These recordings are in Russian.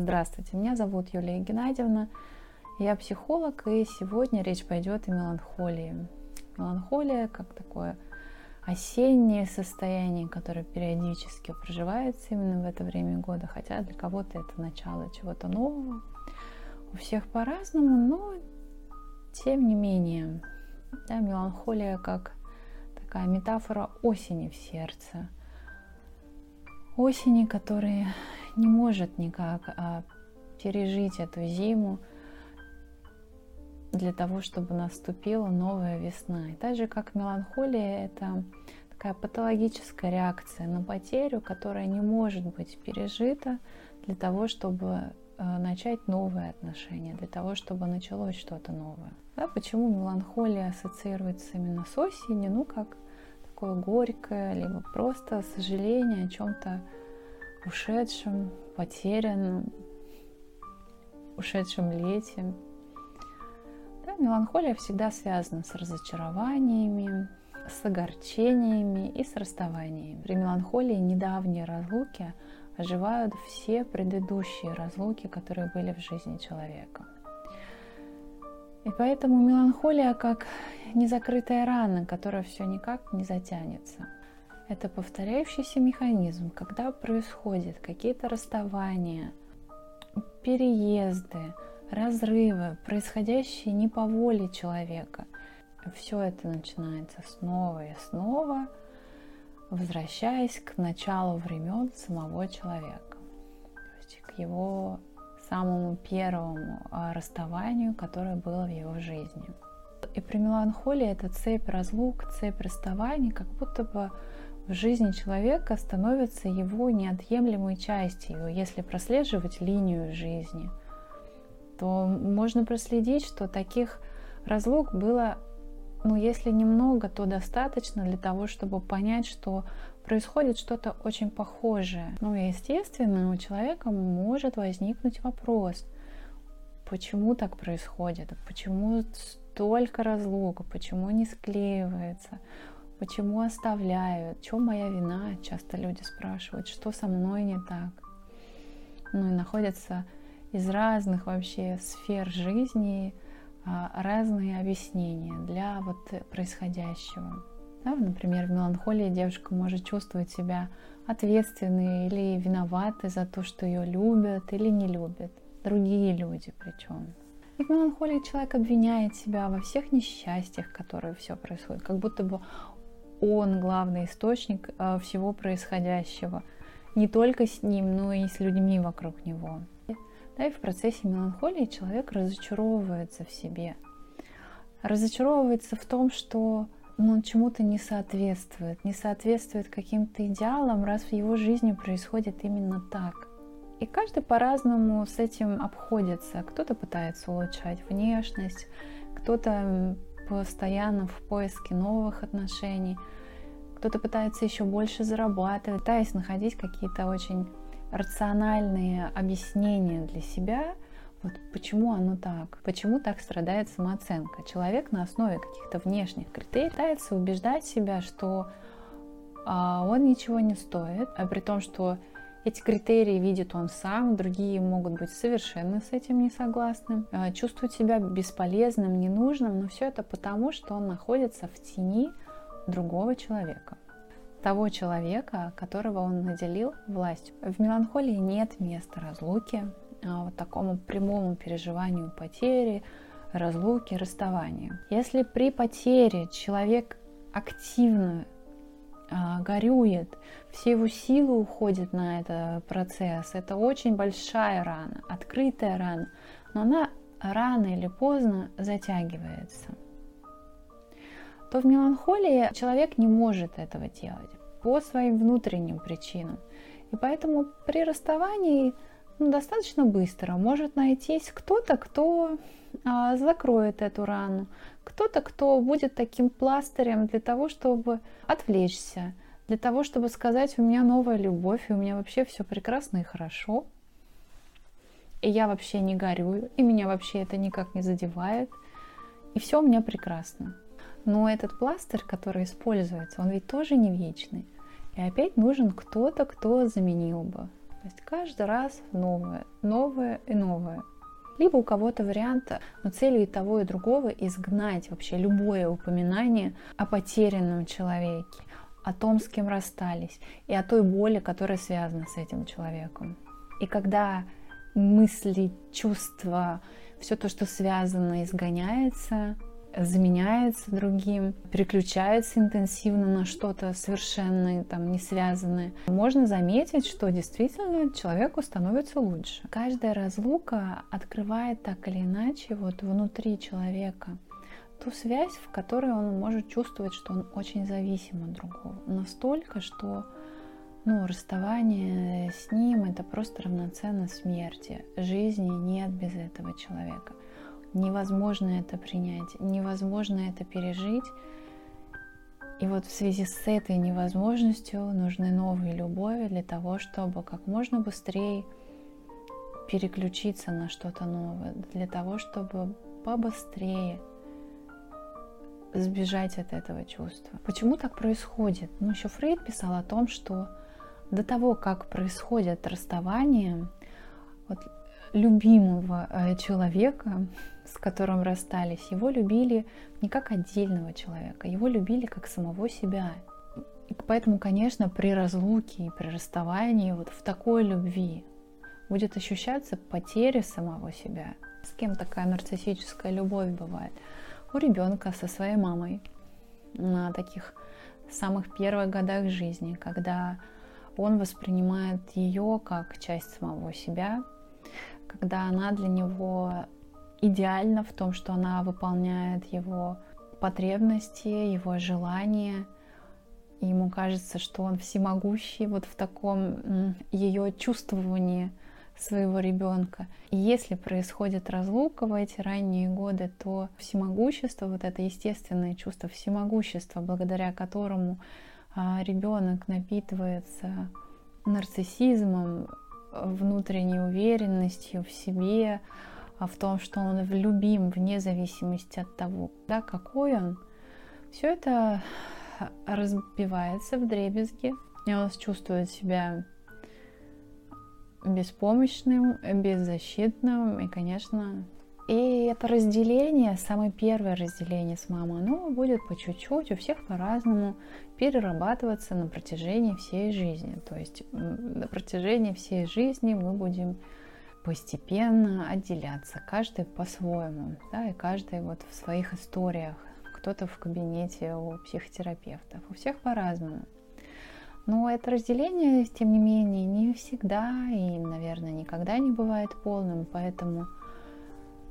Здравствуйте, меня зовут Юлия Геннадьевна, я психолог, и сегодня речь пойдет о меланхолии. Меланхолия как такое осеннее состояние, которое периодически проживается именно в это время года, хотя для кого-то это начало чего-то нового. У всех по-разному, но тем не менее, да, меланхолия как такая метафора осени в сердце. Осени, которая не может никак а, пережить эту зиму для того, чтобы наступила новая весна. И так же, как меланхолия, это такая патологическая реакция на потерю, которая не может быть пережита для того, чтобы э, начать новые отношения, для того, чтобы началось что-то новое. Да, почему меланхолия ассоциируется именно с осенью? Ну, как такое горькое, либо просто сожаление о чем-то ушедшем, потерянном, ушедшем лете. Да, меланхолия всегда связана с разочарованиями, с огорчениями и с расставаниями. При меланхолии недавние разлуки оживают все предыдущие разлуки, которые были в жизни человека. И поэтому меланхолия как незакрытая рана, которая все никак не затянется. Это повторяющийся механизм, когда происходят какие-то расставания, переезды, разрывы, происходящие не по воле человека. Все это начинается снова и снова, возвращаясь к началу времен самого человека, то есть к его самому первому а, расставанию, которое было в его жизни. И при меланхолии это цепь разлук, цепь расставаний, как будто бы в жизни человека становится его неотъемлемой частью. Если прослеживать линию жизни, то можно проследить, что таких разлук было, ну, если немного, то достаточно для того, чтобы понять, что происходит что-то очень похожее. Ну, естественно, у человека может возникнуть вопрос, почему так происходит, почему столько разлук, почему не склеивается, Почему оставляют? В чем моя вина? Часто люди спрашивают, что со мной не так. Ну и находятся из разных вообще сфер жизни а, разные объяснения для вот происходящего. Да, например, в меланхолии девушка может чувствовать себя ответственной или виноватой за то, что ее любят или не любят. Другие люди причем. И в меланхолии человек обвиняет себя во всех несчастьях, которые все происходит, как будто бы он главный источник э, всего происходящего. Не только с ним, но и с людьми вокруг него. Да, и в процессе меланхолии человек разочаровывается в себе. Разочаровывается в том, что ну, он чему-то не соответствует, не соответствует каким-то идеалам, раз в его жизни происходит именно так. И каждый по-разному с этим обходится. Кто-то пытается улучшать внешность, кто-то постоянно в поиске новых отношений. Кто-то пытается еще больше зарабатывать, пытаясь находить какие-то очень рациональные объяснения для себя, вот почему оно так, почему так страдает самооценка. Человек на основе каких-то внешних критерий пытается убеждать себя, что а, он ничего не стоит, а при том, что эти критерии видит он сам, другие могут быть совершенно с этим не согласны, а, чувствует себя бесполезным, ненужным, но все это потому, что он находится в тени другого человека того человека, которого он наделил властью. В меланхолии нет места разлуки, а вот такому прямому переживанию потери, разлуки, расставания. Если при потере человек активно горюет, все его силы уходят на этот процесс. Это очень большая рана, открытая рана, но она рано или поздно затягивается. То в меланхолии человек не может этого делать по своим внутренним причинам. И поэтому при расставании ну, достаточно быстро может найтись кто-то, кто а, закроет эту рану, кто-то, кто будет таким пластырем для того, чтобы отвлечься, для того, чтобы сказать, у меня новая любовь, и у меня вообще все прекрасно и хорошо, и я вообще не горюю, и меня вообще это никак не задевает, и все у меня прекрасно. Но этот пластырь, который используется, он ведь тоже не вечный. И опять нужен кто-то, кто заменил бы. Есть каждый раз новое, новое и новое. Либо у кого-то вариант, но целью и того, и другого изгнать вообще любое упоминание о потерянном человеке, о том, с кем расстались, и о той боли, которая связана с этим человеком. И когда мысли, чувства, все то, что связано, изгоняется, заменяется другим, переключается интенсивно на что-то совершенно там не связанное, можно заметить, что действительно человеку становится лучше. Каждая разлука открывает так или иначе вот внутри человека ту связь, в которой он может чувствовать, что он очень зависим от другого. Настолько, что ну, расставание с ним это просто равноценно смерти. Жизни нет без этого человека. Невозможно это принять, невозможно это пережить. И вот в связи с этой невозможностью нужны новые любови для того, чтобы как можно быстрее переключиться на что-то новое, для того, чтобы побыстрее сбежать от этого чувства. Почему так происходит? Ну, еще Фрейд писал о том, что до того, как происходит расставание, вот любимого э, человека, с которым расстались, его любили не как отдельного человека, его любили как самого себя. И поэтому, конечно, при разлуке и при расставании, вот в такой любви будет ощущаться потеря самого себя. С кем такая нарциссическая любовь бывает? У ребенка со своей мамой на таких самых первых годах жизни, когда он воспринимает ее как часть самого себя, когда она для него идеальна в том, что она выполняет его потребности, его желания. И ему кажется, что он всемогущий вот в таком ее чувствовании своего ребенка. И если происходит разлука в эти ранние годы, то всемогущество, вот это естественное чувство всемогущества, благодаря которому а, ребенок напитывается нарциссизмом, внутренней уверенностью в себе, а в том, что он любим вне зависимости от того, да, какой он, все это разбивается в дребезги, и он чувствует себя беспомощным, беззащитным, и, конечно, и это разделение, самое первое разделение с мамой, оно будет по чуть-чуть, у всех по-разному перерабатываться на протяжении всей жизни. То есть на протяжении всей жизни мы будем постепенно отделяться, каждый по-своему, да, и каждый вот в своих историях, кто-то в кабинете у психотерапевтов, у всех по-разному. Но это разделение, тем не менее, не всегда и, наверное, никогда не бывает полным, поэтому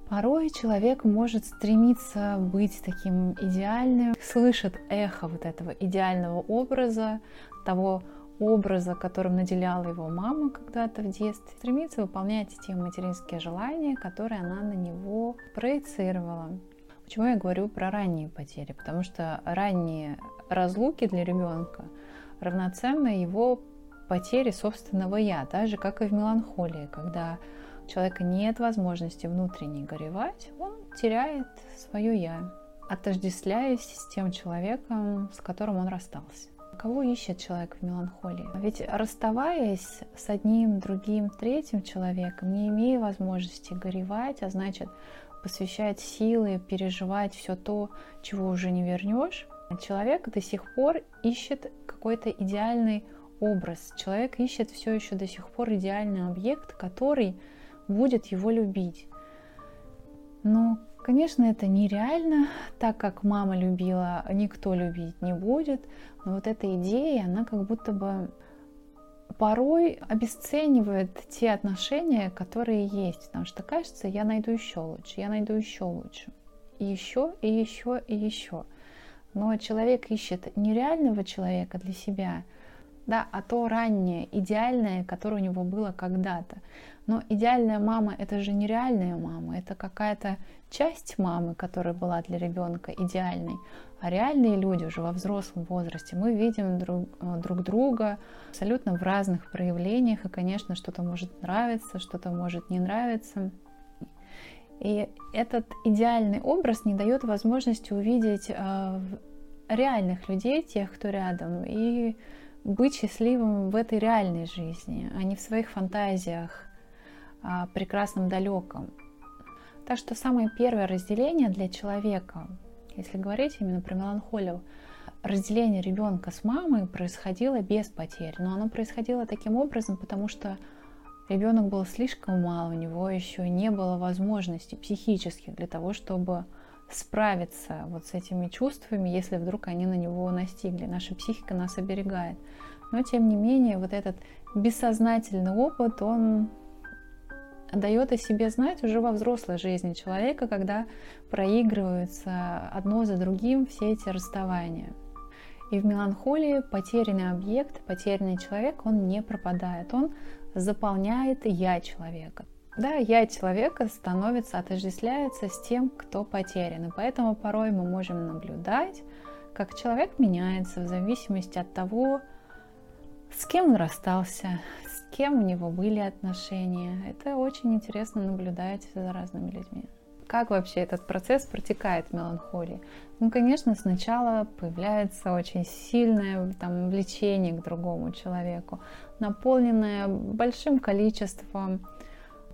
Порой человек может стремиться быть таким идеальным, слышит эхо вот этого идеального образа, того образа, которым наделяла его мама когда-то в детстве, стремится выполнять те материнские желания, которые она на него проецировала. Почему я говорю про ранние потери? Потому что ранние разлуки для ребенка равноценны его потере собственного я, так же, как и в меланхолии, когда человека нет возможности внутренне горевать, он теряет свое «я», отождествляясь с тем человеком, с которым он расстался. Кого ищет человек в меланхолии? Ведь расставаясь с одним, другим, третьим человеком, не имея возможности горевать, а значит посвящать силы, переживать все то, чего уже не вернешь, человек до сих пор ищет какой-то идеальный образ. Человек ищет все еще до сих пор идеальный объект, который будет его любить. Но, конечно, это нереально, так как мама любила, никто любить не будет. Но вот эта идея, она как будто бы порой обесценивает те отношения, которые есть. Потому что кажется, я найду еще лучше, я найду еще лучше. И еще, и еще, и еще. Но человек ищет нереального человека для себя, да, а то раннее, идеальное, которое у него было когда-то. Но идеальная мама — это же нереальная мама, это какая-то часть мамы, которая была для ребенка идеальной. А реальные люди уже во взрослом возрасте, мы видим друг, э, друг друга абсолютно в разных проявлениях, и, конечно, что-то может нравиться, что-то может не нравиться. И этот идеальный образ не дает возможности увидеть э, реальных людей, тех, кто рядом, и быть счастливым в этой реальной жизни, а не в своих фантазиях о прекрасном далеком. Так что самое первое разделение для человека, если говорить именно про меланхолию, разделение ребенка с мамой происходило без потерь, но оно происходило таким образом, потому что ребенок был слишком мал, у него еще не было возможности психических для того, чтобы справиться вот с этими чувствами, если вдруг они на него настигли. Наша психика нас оберегает. Но тем не менее, вот этот бессознательный опыт, он дает о себе знать уже во взрослой жизни человека, когда проигрываются одно за другим все эти расставания. И в меланхолии потерянный объект, потерянный человек, он не пропадает, он заполняет я человека. Да, я человека становится, отождествляется с тем, кто потерян. И поэтому порой мы можем наблюдать, как человек меняется в зависимости от того, с кем он расстался, с кем у него были отношения. Это очень интересно наблюдать за разными людьми. Как вообще этот процесс протекает в меланхолии? Ну, конечно, сначала появляется очень сильное там, влечение к другому человеку, наполненное большим количеством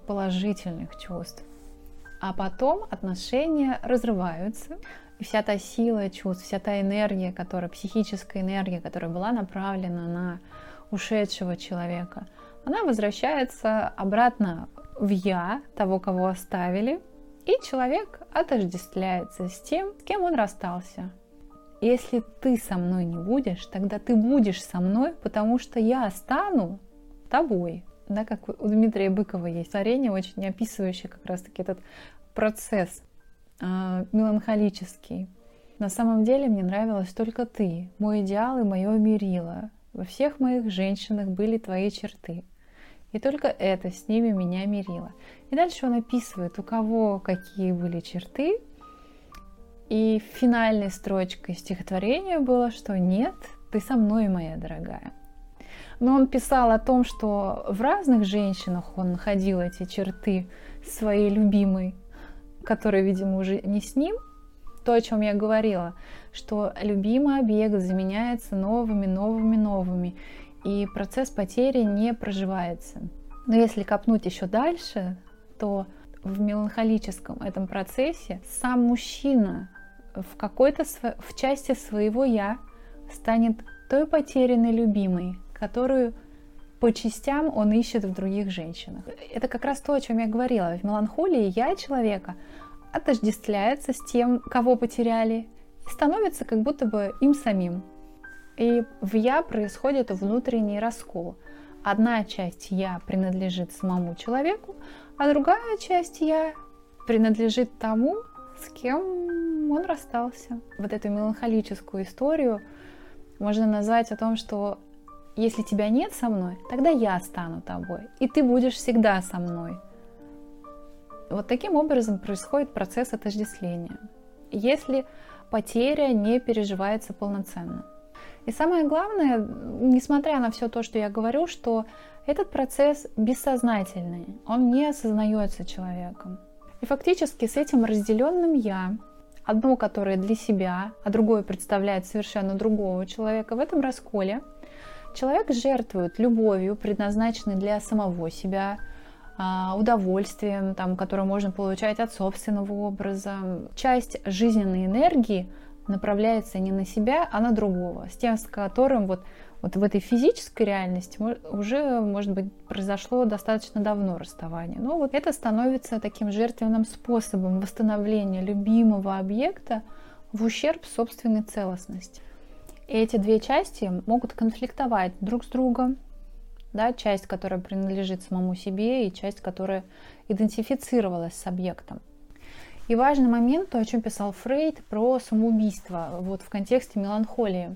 положительных чувств. А потом отношения разрываются, и вся та сила чувств, вся та энергия, которая, психическая энергия, которая была направлена на ушедшего человека, она возвращается обратно в я того, кого оставили, и человек отождествляется с тем, с кем он расстался. Если ты со мной не будешь, тогда ты будешь со мной, потому что я стану тобой да, как у Дмитрия Быкова есть творение, очень описывающее как раз-таки этот процесс э, меланхолический. На самом деле мне нравилась только ты, мой идеал и мое мерило. Во всех моих женщинах были твои черты. И только это с ними меня мирило. И дальше он описывает, у кого какие были черты. И финальной строчкой стихотворения было, что нет, ты со мной, моя дорогая. Но он писал о том, что в разных женщинах он находил эти черты своей любимой, которая, видимо, уже не с ним. То, о чем я говорила, что любимый объект заменяется новыми, новыми, новыми, и процесс потери не проживается. Но если копнуть еще дальше, то в меланхолическом этом процессе сам мужчина в какой-то в части своего я станет той потерянной любимой, которую по частям он ищет в других женщинах. Это как раз то, о чем я говорила. В меланхолии я человека отождествляется с тем, кого потеряли, и становится как будто бы им самим. И в я происходит внутренний раскол. Одна часть я принадлежит самому человеку, а другая часть я принадлежит тому, с кем он расстался. Вот эту меланхолическую историю можно назвать о том, что если тебя нет со мной, тогда я стану тобой, и ты будешь всегда со мной. Вот таким образом происходит процесс отождествления, если потеря не переживается полноценно. И самое главное, несмотря на все то, что я говорю, что этот процесс бессознательный, он не осознается человеком. И фактически с этим разделенным я, одно, которое для себя, а другое представляет совершенно другого человека, в этом расколе – Человек жертвует любовью, предназначенной для самого себя, а, удовольствием, там, которое можно получать от собственного образа. Часть жизненной энергии направляется не на себя, а на другого, с тем, с которым вот, вот в этой физической реальности уже, может быть, произошло достаточно давно расставание. Но вот это становится таким жертвенным способом восстановления любимого объекта в ущерб собственной целостности. Эти две части могут конфликтовать друг с другом. Да, часть, которая принадлежит самому себе, и часть, которая идентифицировалась с объектом. И важный момент, то, о чем писал Фрейд, про самоубийство вот в контексте меланхолии.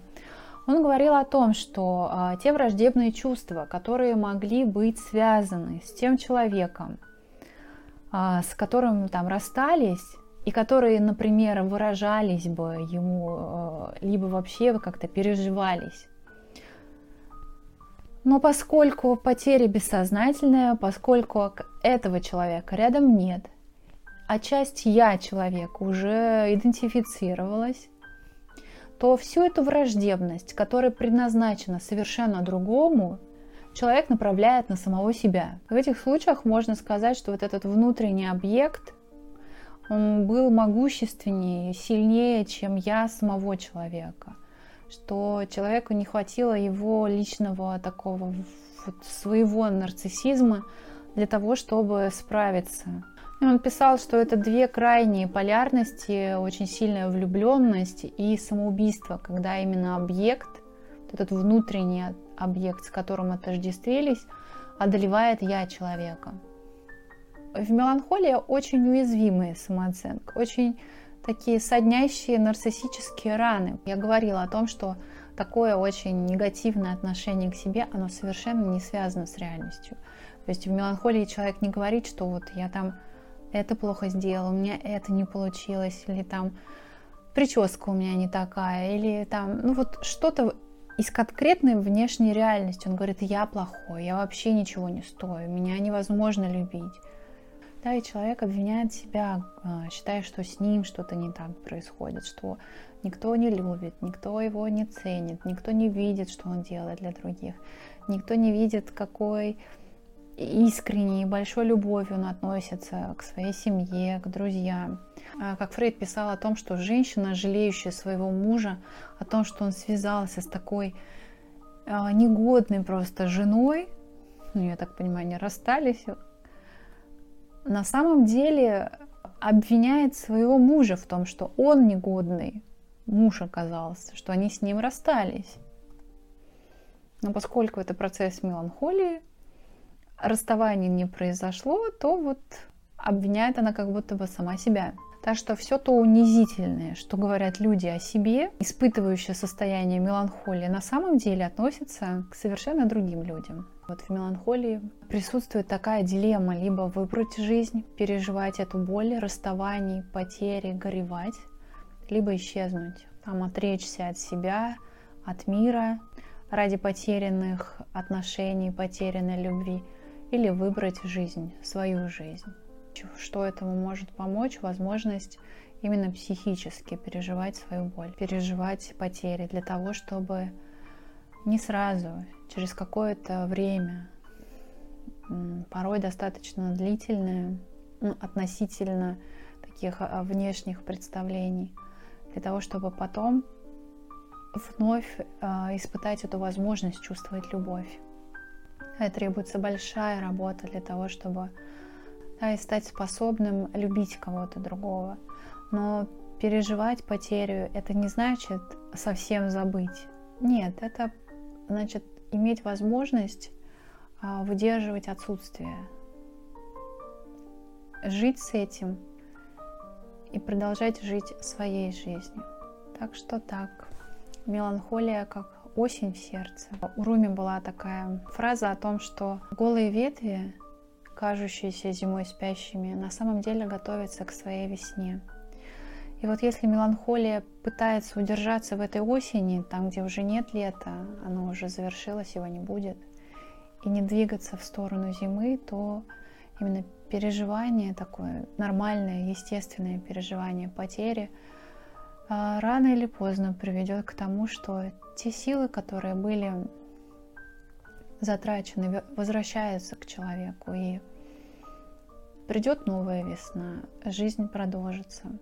Он говорил о том, что а, те враждебные чувства, которые могли быть связаны с тем человеком, а, с которым там расстались, и которые, например, выражались бы ему, э, либо вообще как-то переживались. Но поскольку потеря бессознательная, поскольку этого человека рядом нет, а часть я человека уже идентифицировалась, то всю эту враждебность, которая предназначена совершенно другому, человек направляет на самого себя. В этих случаях можно сказать, что вот этот внутренний объект, он был могущественнее, сильнее, чем я самого человека. Что человеку не хватило его личного такого вот своего нарциссизма для того, чтобы справиться. И он писал, что это две крайние полярности, очень сильная влюбленность и самоубийство, когда именно объект, этот внутренний объект, с которым отождествились, одолевает я человека. В меланхолии очень уязвимая самооценка, очень такие соднящие нарциссические раны. Я говорила о том, что такое очень негативное отношение к себе, оно совершенно не связано с реальностью. То есть в меланхолии человек не говорит, что вот я там это плохо сделал, у меня это не получилось, или там прическа у меня не такая, или там, ну вот что-то из конкретной внешней реальности. Он говорит, я плохой, я вообще ничего не стою, меня невозможно любить. Да, и человек обвиняет себя, а, считая, что с ним что-то не так происходит, что никто не любит, никто его не ценит, никто не видит, что он делает для других, никто не видит, какой искренней и большой любовью он относится к своей семье, к друзьям. А, как Фрейд писал о том, что женщина, жалеющая своего мужа, о том, что он связался с такой а, негодной просто женой, ну, я так понимаю, они расстались, на самом деле обвиняет своего мужа в том, что он негодный, муж оказался, что они с ним расстались. Но поскольку это процесс меланхолии, расставание не произошло, то вот обвиняет она как будто бы сама себя. Так что все то унизительное, что говорят люди о себе, испытывающие состояние меланхолии, на самом деле относится к совершенно другим людям. Вот в меланхолии присутствует такая дилемма, либо выбрать жизнь, переживать эту боль, расставаний, потери, горевать, либо исчезнуть, там отречься от себя, от мира ради потерянных отношений, потерянной любви – или выбрать жизнь, свою жизнь. Что этому может помочь? Возможность именно психически переживать свою боль, переживать потери для того, чтобы не сразу, через какое-то время, порой достаточно длительное, ну, относительно таких а, внешних представлений, для того, чтобы потом вновь а, испытать эту возможность чувствовать любовь. И требуется большая работа для того, чтобы да, и стать способным любить кого-то другого. Но переживать потерю это не значит совсем забыть. Нет, это значит иметь возможность а, выдерживать отсутствие, жить с этим и продолжать жить своей жизнью. Так что так. Меланхолия как осень в сердце. У Руми была такая фраза о том, что голые ветви, кажущиеся зимой спящими, на самом деле готовятся к своей весне. И вот если меланхолия пытается удержаться в этой осени, там, где уже нет лета, оно уже завершилось, его не будет, и не двигаться в сторону зимы, то именно переживание такое, нормальное, естественное переживание потери – а, рано или поздно приведет к тому, что те силы, которые были затрачены, возвращаются к человеку, и придет новая весна, жизнь продолжится.